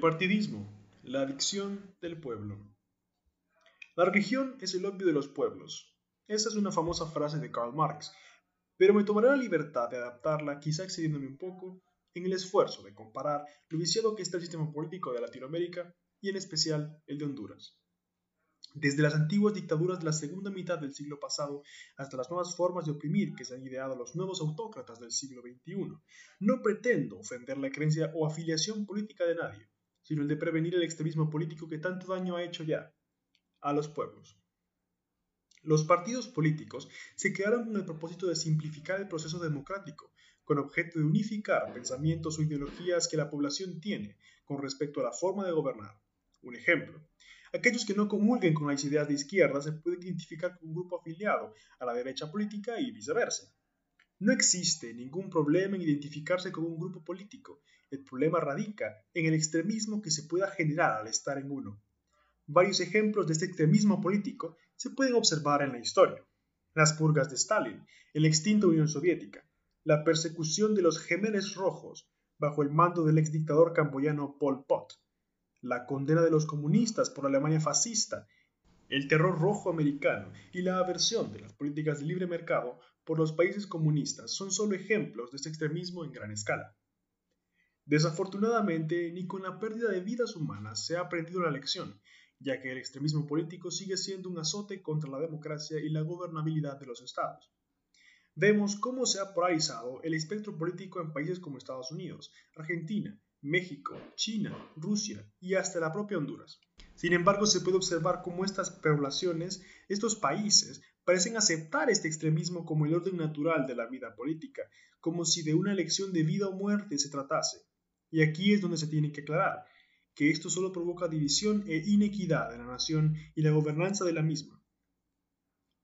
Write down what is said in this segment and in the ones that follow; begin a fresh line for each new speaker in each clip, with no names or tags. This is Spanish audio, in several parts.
Partidismo, la adicción del pueblo. La religión es el obvio de los pueblos. Esa es una famosa frase de Karl Marx, pero me tomaré la libertad de adaptarla, quizá excediéndome un poco, en el esfuerzo de comparar lo viciado que está el sistema político de Latinoamérica y en especial el de Honduras. Desde las antiguas dictaduras de la segunda mitad del siglo pasado hasta las nuevas formas de oprimir que se han ideado los nuevos autócratas del siglo XXI, no pretendo ofender la creencia o afiliación política de nadie, sino el de prevenir el extremismo político que tanto daño ha hecho ya a los pueblos. Los partidos políticos se crearon con el propósito de simplificar el proceso democrático, con objeto de unificar pensamientos o ideologías que la población tiene con respecto a la forma de gobernar. Un ejemplo, Aquellos que no comulguen con las ideas de izquierda se pueden identificar con un grupo afiliado a la derecha política y viceversa. No existe ningún problema en identificarse con un grupo político. El problema radica en el extremismo que se pueda generar al estar en uno. Varios ejemplos de este extremismo político se pueden observar en la historia. Las purgas de Stalin, el extinto Unión Soviética, la persecución de los gemeles rojos bajo el mando del exdictador camboyano Pol Pot, la condena de los comunistas por la Alemania fascista, el terror rojo americano y la aversión de las políticas de libre mercado por los países comunistas son solo ejemplos de este extremismo en gran escala. Desafortunadamente, ni con la pérdida de vidas humanas se ha aprendido la lección, ya que el extremismo político sigue siendo un azote contra la democracia y la gobernabilidad de los estados. Vemos cómo se ha polarizado el espectro político en países como Estados Unidos, Argentina, México, China, Rusia y hasta la propia Honduras. Sin embargo, se puede observar cómo estas poblaciones, estos países, parecen aceptar este extremismo como el orden natural de la vida política, como si de una elección de vida o muerte se tratase. Y aquí es donde se tiene que aclarar que esto solo provoca división e inequidad en la nación y la gobernanza de la misma.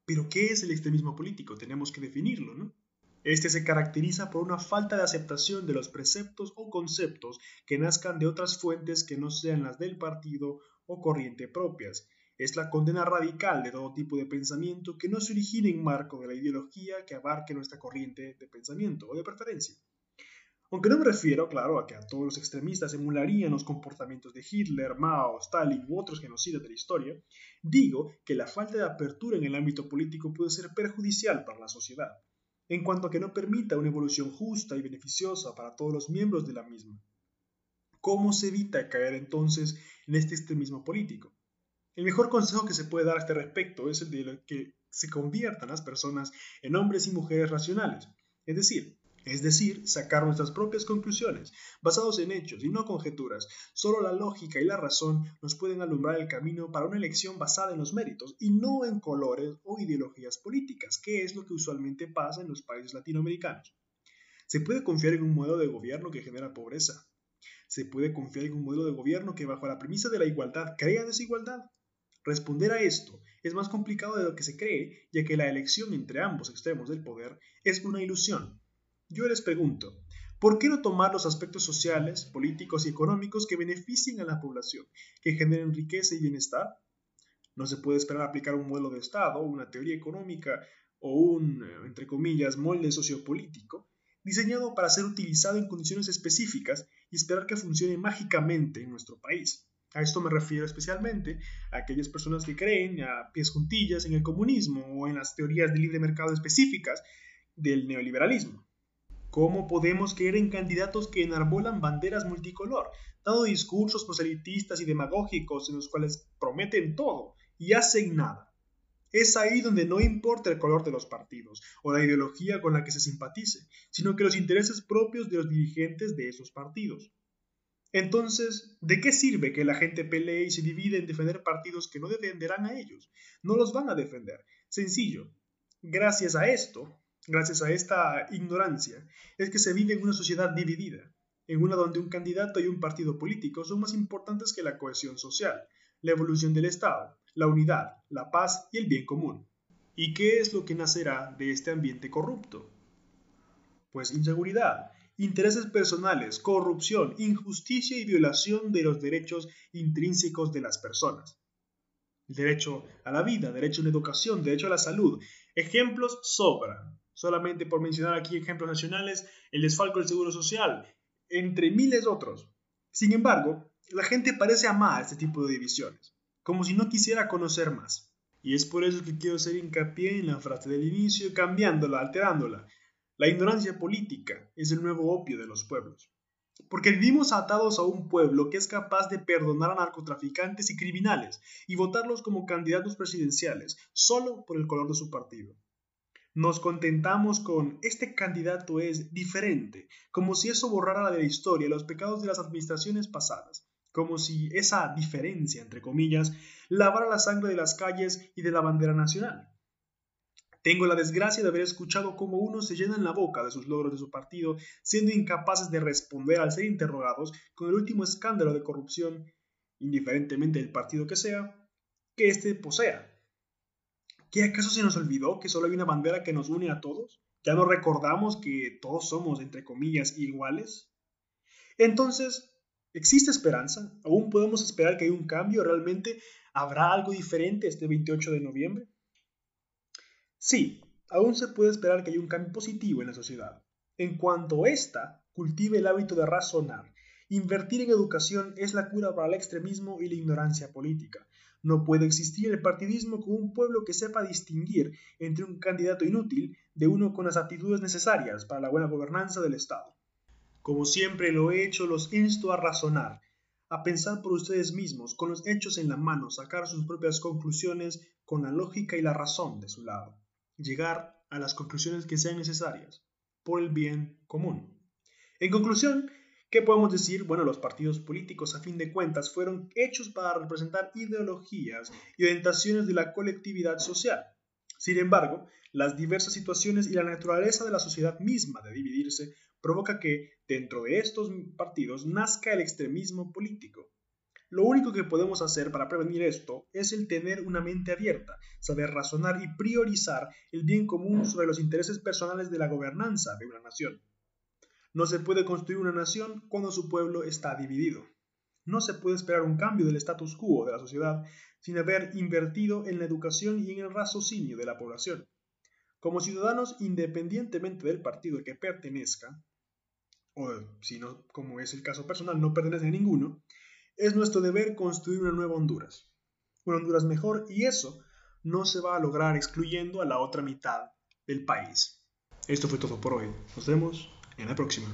Pero, ¿qué es el extremismo político? Tenemos que definirlo, ¿no? Este se caracteriza por una falta de aceptación de los preceptos o conceptos que nazcan de otras fuentes que no sean las del partido o corriente propias. Es la condena radical de todo tipo de pensamiento que no se origine en marco de la ideología que abarque nuestra corriente de pensamiento o de preferencia. Aunque no me refiero, claro, a que a todos los extremistas emularían los comportamientos de Hitler, Mao, Stalin u otros genocidas de la historia, digo que la falta de apertura en el ámbito político puede ser perjudicial para la sociedad en cuanto a que no permita una evolución justa y beneficiosa para todos los miembros de la misma. ¿Cómo se evita caer entonces en este extremismo político? El mejor consejo que se puede dar a este respecto es el de que se conviertan las personas en hombres y mujeres racionales, es decir, es decir, sacar nuestras propias conclusiones, basados en hechos y no conjeturas. Solo la lógica y la razón nos pueden alumbrar el camino para una elección basada en los méritos y no en colores o ideologías políticas, que es lo que usualmente pasa en los países latinoamericanos. Se puede confiar en un modelo de gobierno que genera pobreza. Se puede confiar en un modelo de gobierno que bajo la premisa de la igualdad crea desigualdad. Responder a esto es más complicado de lo que se cree, ya que la elección entre ambos extremos del poder es una ilusión yo les pregunto, ¿por qué no tomar los aspectos sociales, políticos y económicos que beneficien a la población, que generen riqueza y bienestar? No se puede esperar aplicar un modelo de Estado, una teoría económica o un, entre comillas, molde sociopolítico diseñado para ser utilizado en condiciones específicas y esperar que funcione mágicamente en nuestro país. A esto me refiero especialmente a aquellas personas que creen a pies juntillas en el comunismo o en las teorías de libre mercado específicas del neoliberalismo. ¿Cómo podemos creer en candidatos que enarbolan banderas multicolor, dando discursos proselitistas y demagógicos en los cuales prometen todo y hacen nada? Es ahí donde no importa el color de los partidos o la ideología con la que se simpatice, sino que los intereses propios de los dirigentes de esos partidos. Entonces, ¿de qué sirve que la gente pelee y se divide en defender partidos que no defenderán a ellos? No los van a defender. Sencillo. Gracias a esto, gracias a esta ignorancia, es que se vive en una sociedad dividida, en una donde un candidato y un partido político son más importantes que la cohesión social, la evolución del Estado, la unidad, la paz y el bien común. ¿Y qué es lo que nacerá de este ambiente corrupto? Pues inseguridad, intereses personales, corrupción, injusticia y violación de los derechos intrínsecos de las personas. El derecho a la vida, derecho a la educación, derecho a la salud. Ejemplos sobran solamente por mencionar aquí ejemplos nacionales, el desfalco del Seguro Social, entre miles otros. Sin embargo, La gente parece amar este tipo de divisiones, como si no quisiera conocer más. Y es por eso que quiero hacer hincapié en la frase del inicio, cambiándola, alterándola. La ignorancia política es el nuevo opio de los pueblos. Porque vivimos atados a un pueblo que es capaz de perdonar a narcotraficantes y criminales y votarlos como candidatos presidenciales solo por el color de su partido. Nos contentamos con este candidato es diferente, como si eso borrara de la historia los pecados de las administraciones pasadas, como si esa diferencia, entre comillas, lavara la sangre de las calles y de la bandera nacional. Tengo la desgracia de haber escuchado cómo unos se llenan la boca de sus logros de su partido, siendo incapaces de responder al ser interrogados con el último escándalo de corrupción, indiferentemente del partido que sea, que éste posea. ¿Qué acaso se nos olvidó que solo hay una bandera que nos une a todos? ¿Ya no recordamos que todos somos, entre comillas, iguales? Entonces, ¿existe esperanza? ¿Aún podemos esperar que haya un cambio? ¿Realmente habrá algo diferente este 28 de noviembre? Sí, aún se puede esperar que haya un cambio positivo en la sociedad. En cuanto ésta cultive el hábito de razonar, invertir en educación es la cura para el extremismo y la ignorancia política. No puede existir el partidismo con un pueblo que sepa distinguir entre un candidato inútil de uno con las aptitudes necesarias para la buena gobernanza del Estado. Como siempre lo he hecho, los insto a razonar, a pensar por ustedes mismos, con los hechos en la mano, sacar sus propias conclusiones con la lógica y la razón de su lado llegar a las conclusiones que sean necesarias por el bien común. En conclusión, ¿qué podemos decir? Bueno, los partidos políticos a fin de cuentas fueron hechos para representar ideologías y orientaciones de la colectividad social. Sin embargo, las diversas situaciones y la naturaleza de la sociedad misma de dividirse provoca que, dentro de estos partidos, nazca el extremismo político, lo único que podemos hacer para prevenir esto es el tener una mente abierta, saber razonar y priorizar el bien común sobre los intereses personales de la gobernanza de una nación. No se puede construir una nación cuando su pueblo está dividido. No se puede esperar un cambio del status quo de la sociedad sin haber invertido en la educación y en el raciocinio de la población. Como ciudadanos, independientemente del partido que pertenezca, o si no, como es el caso personal, no pertenece a ninguno, es nuestro deber construir una nueva Honduras, una Honduras mejor y eso no se va a lograr excluyendo a la otra mitad del país. Esto fue todo por hoy. Nos vemos en la próxima.